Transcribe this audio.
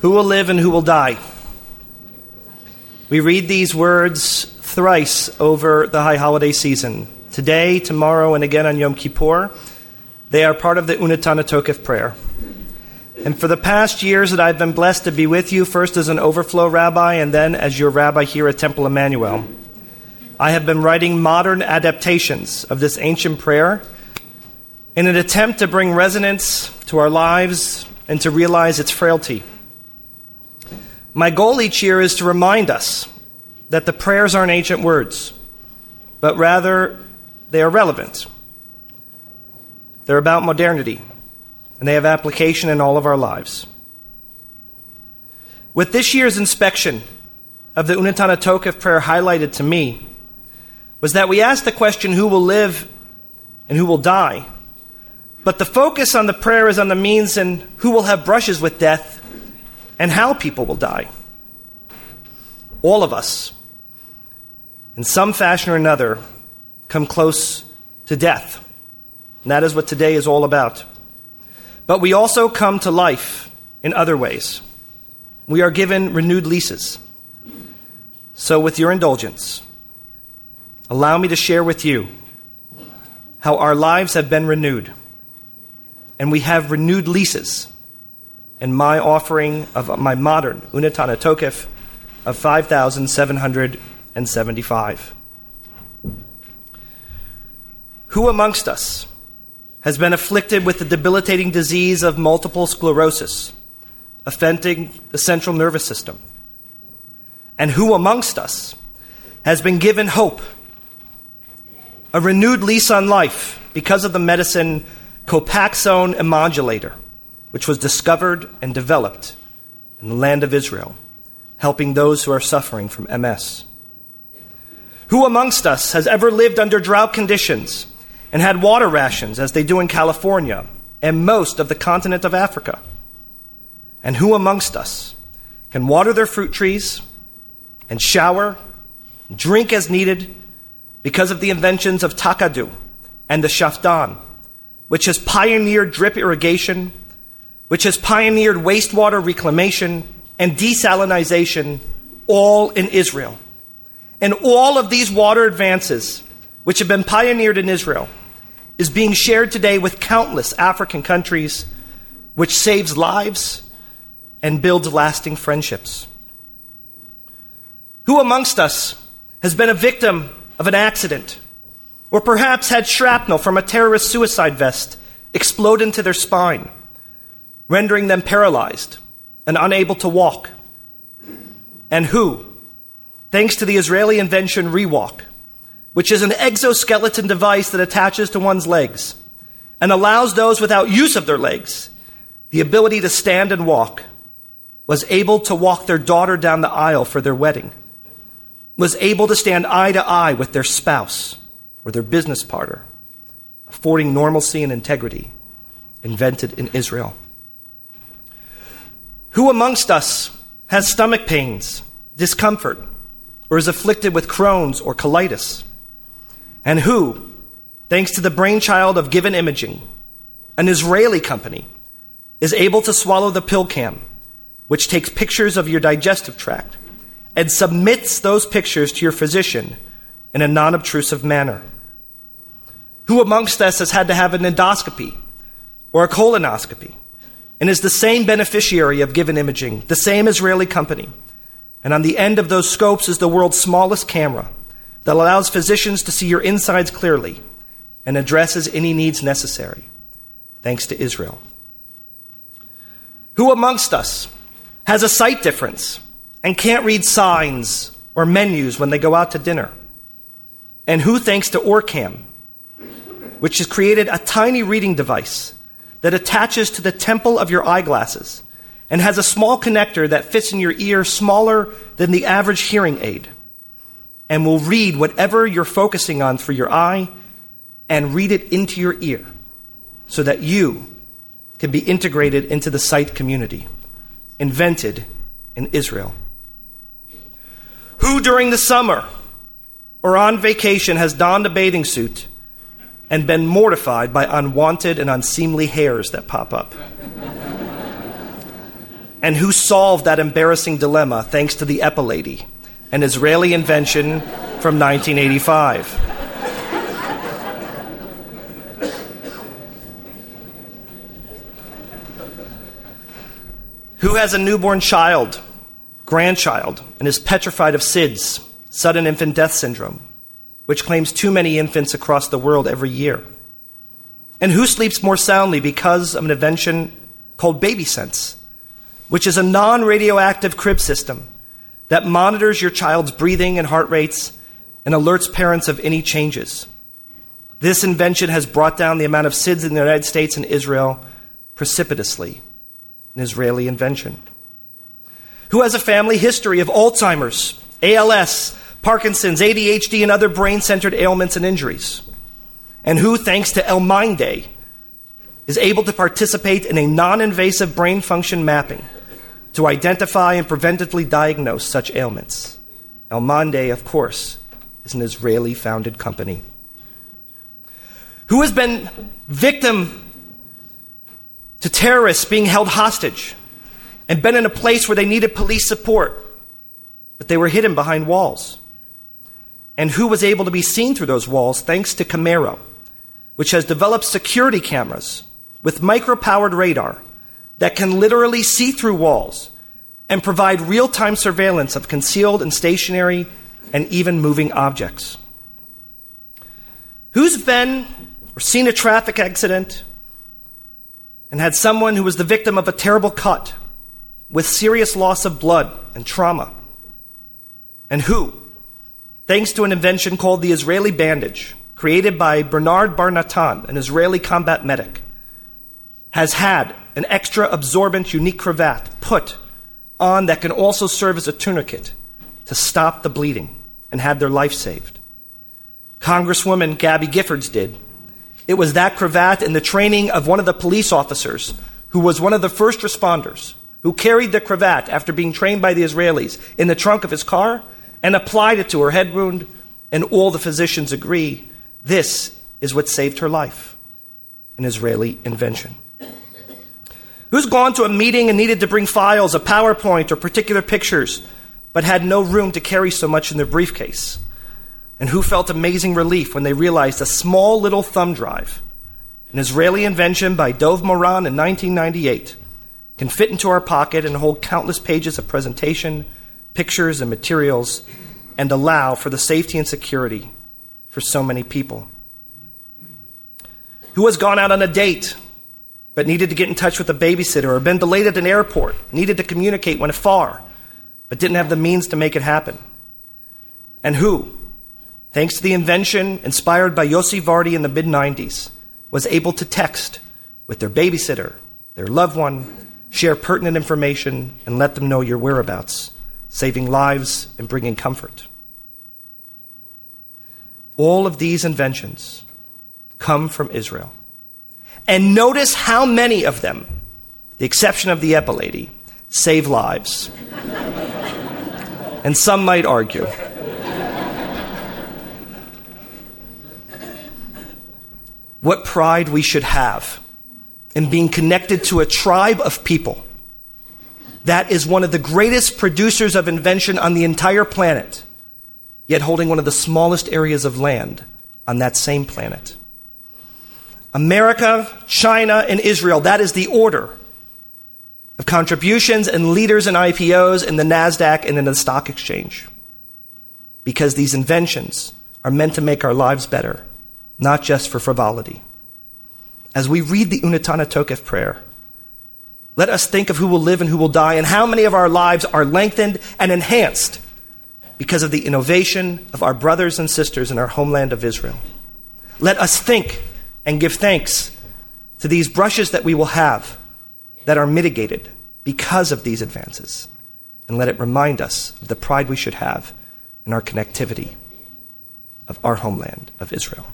Who will live and who will die? We read these words thrice over the high holiday season today, tomorrow, and again on Yom Kippur. They are part of the Tokef prayer. And for the past years that I've been blessed to be with you, first as an overflow rabbi and then as your rabbi here at Temple Emmanuel, I have been writing modern adaptations of this ancient prayer in an attempt to bring resonance to our lives and to realize its frailty. My goal each year is to remind us that the prayers aren't ancient words, but rather they are relevant. They're about modernity, and they have application in all of our lives. With this year's inspection of the Unetane Tokef prayer highlighted to me was that we asked the question who will live and who will die. But the focus on the prayer is on the means and who will have brushes with death and how people will die. All of us, in some fashion or another, come close to death. And that is what today is all about. But we also come to life in other ways. We are given renewed leases. So, with your indulgence, allow me to share with you how our lives have been renewed. And we have renewed leases and my offering of my modern Unetane Tokef of 5,775. Who amongst us has been afflicted with the debilitating disease of multiple sclerosis, affecting the central nervous system? And who amongst us has been given hope, a renewed lease on life because of the medicine Copaxone Immodulator? Which was discovered and developed in the land of Israel, helping those who are suffering from MS. Who amongst us has ever lived under drought conditions and had water rations as they do in California and most of the continent of Africa? And who amongst us can water their fruit trees and shower, drink as needed because of the inventions of Takadu and the Shafdan, which has pioneered drip irrigation which has pioneered wastewater reclamation and desalinization all in Israel. And all of these water advances, which have been pioneered in Israel, is being shared today with countless African countries, which saves lives and builds lasting friendships. Who amongst us has been a victim of an accident, or perhaps had shrapnel from a terrorist suicide vest explode into their spine? Rendering them paralyzed and unable to walk. And who, thanks to the Israeli invention ReWalk, which is an exoskeleton device that attaches to one's legs and allows those without use of their legs the ability to stand and walk, was able to walk their daughter down the aisle for their wedding, was able to stand eye to eye with their spouse or their business partner, affording normalcy and integrity, invented in Israel. Who amongst us has stomach pains, discomfort, or is afflicted with Crohn's or colitis? And who, thanks to the brainchild of Given Imaging, an Israeli company, is able to swallow the PillCam, which takes pictures of your digestive tract and submits those pictures to your physician in a non obtrusive manner? Who amongst us has had to have an endoscopy or a colonoscopy? And is the same beneficiary of Given Imaging, the same Israeli company. And on the end of those scopes is the world's smallest camera that allows physicians to see your insides clearly and addresses any needs necessary, thanks to Israel. Who amongst us has a sight difference and can't read signs or menus when they go out to dinner? And who, thanks to Orcam, which has created a tiny reading device that attaches to the temple of your eyeglasses and has a small connector that fits in your ear smaller than the average hearing aid and will read whatever you're focusing on through your eye and read it into your ear so that you can be integrated into the sight community, invented in Israel. Who during the summer or on vacation has donned a bathing suit and been mortified by unwanted and unseemly hairs that pop up. and who solved that embarrassing dilemma thanks to the Epilady, an Israeli invention from 1985. who has a newborn child, grandchild, and is petrified of SIDS, sudden infant death syndrome, which claims too many infants across the world every year? And who sleeps more soundly because of an invention called BabySense, which is a non radioactive crib system that monitors your child's breathing and heart rates and alerts parents of any changes. This invention has brought down the amount of SIDS in the United States and Israel precipitously, an Israeli invention. Who has a family history of Alzheimer's, ALS, Parkinson's, ADHD, and other brain centered ailments and injuries. And who, thanks to El Day, is able to participate in a non invasive brain function mapping to identify and preventively diagnose such ailments. El of course, is an Israeli founded company. Who has been victim to terrorists being held hostage and been in a place where they needed police support, but they were hidden behind walls? And who was able to be seen through those walls thanks to Camero, which has developed security cameras with micro powered radar that can literally see through walls and provide real time surveillance of concealed and stationary and even moving objects. Who's been or seen a traffic accident and had someone who was the victim of a terrible cut with serious loss of blood and trauma? And who, thanks to an invention called the Israeli bandage, created by Bernard Bar-Natan, an Israeli combat medic, has had an extra absorbent, unique cravat put on that can also serve as a tourniquet to stop the bleeding and have their life saved. Congresswoman Gabby Giffords did. It was that cravat and the training of one of the police officers who was one of the first responders who carried the cravat after being trained by the Israelis in the trunk of his car and applied it to her head wound, and all the physicians agree this is what saved her life an Israeli invention. Who's gone to a meeting and needed to bring files, a PowerPoint, or particular pictures, but had no room to carry so much in their briefcase? And who felt amazing relief when they realized a small little thumb drive, an Israeli invention by Dov Moran in 1998, can fit into our pocket and hold countless pages of presentation, pictures, and materials, and allow for the safety and security for so many people? Who has gone out on a date but needed to get in touch with a babysitter or been delayed at an airport, needed to communicate when afar, but didn't have the means to make it happen. And who, thanks to the invention inspired by Yossi Vardi in the mid 90s, was able to text with their babysitter, their loved one, share pertinent information, and let them know your whereabouts, saving lives and bringing comfort. All of these inventions come from Israel. And notice how many of them, the exception of the Epilady, save lives. and some might argue. What pride we should have in being connected to a tribe of people that is one of the greatest producers of invention on the entire planet, yet holding one of the smallest areas of land on that same planet. America, China, and Israel. That is the order of contributions and leaders and IPOs in the NASDAQ and in the stock exchange. Because these inventions are meant to make our lives better, not just for frivolity. As we read the Unetanneh Tokef prayer, let us think of who will live and who will die, and how many of our lives are lengthened and enhanced because of the innovation of our brothers and sisters in our homeland of Israel. Let us think and give thanks to these brushes that we will have that are mitigated because of these advances. And let it remind us of the pride we should have in our connectivity of our homeland of Israel.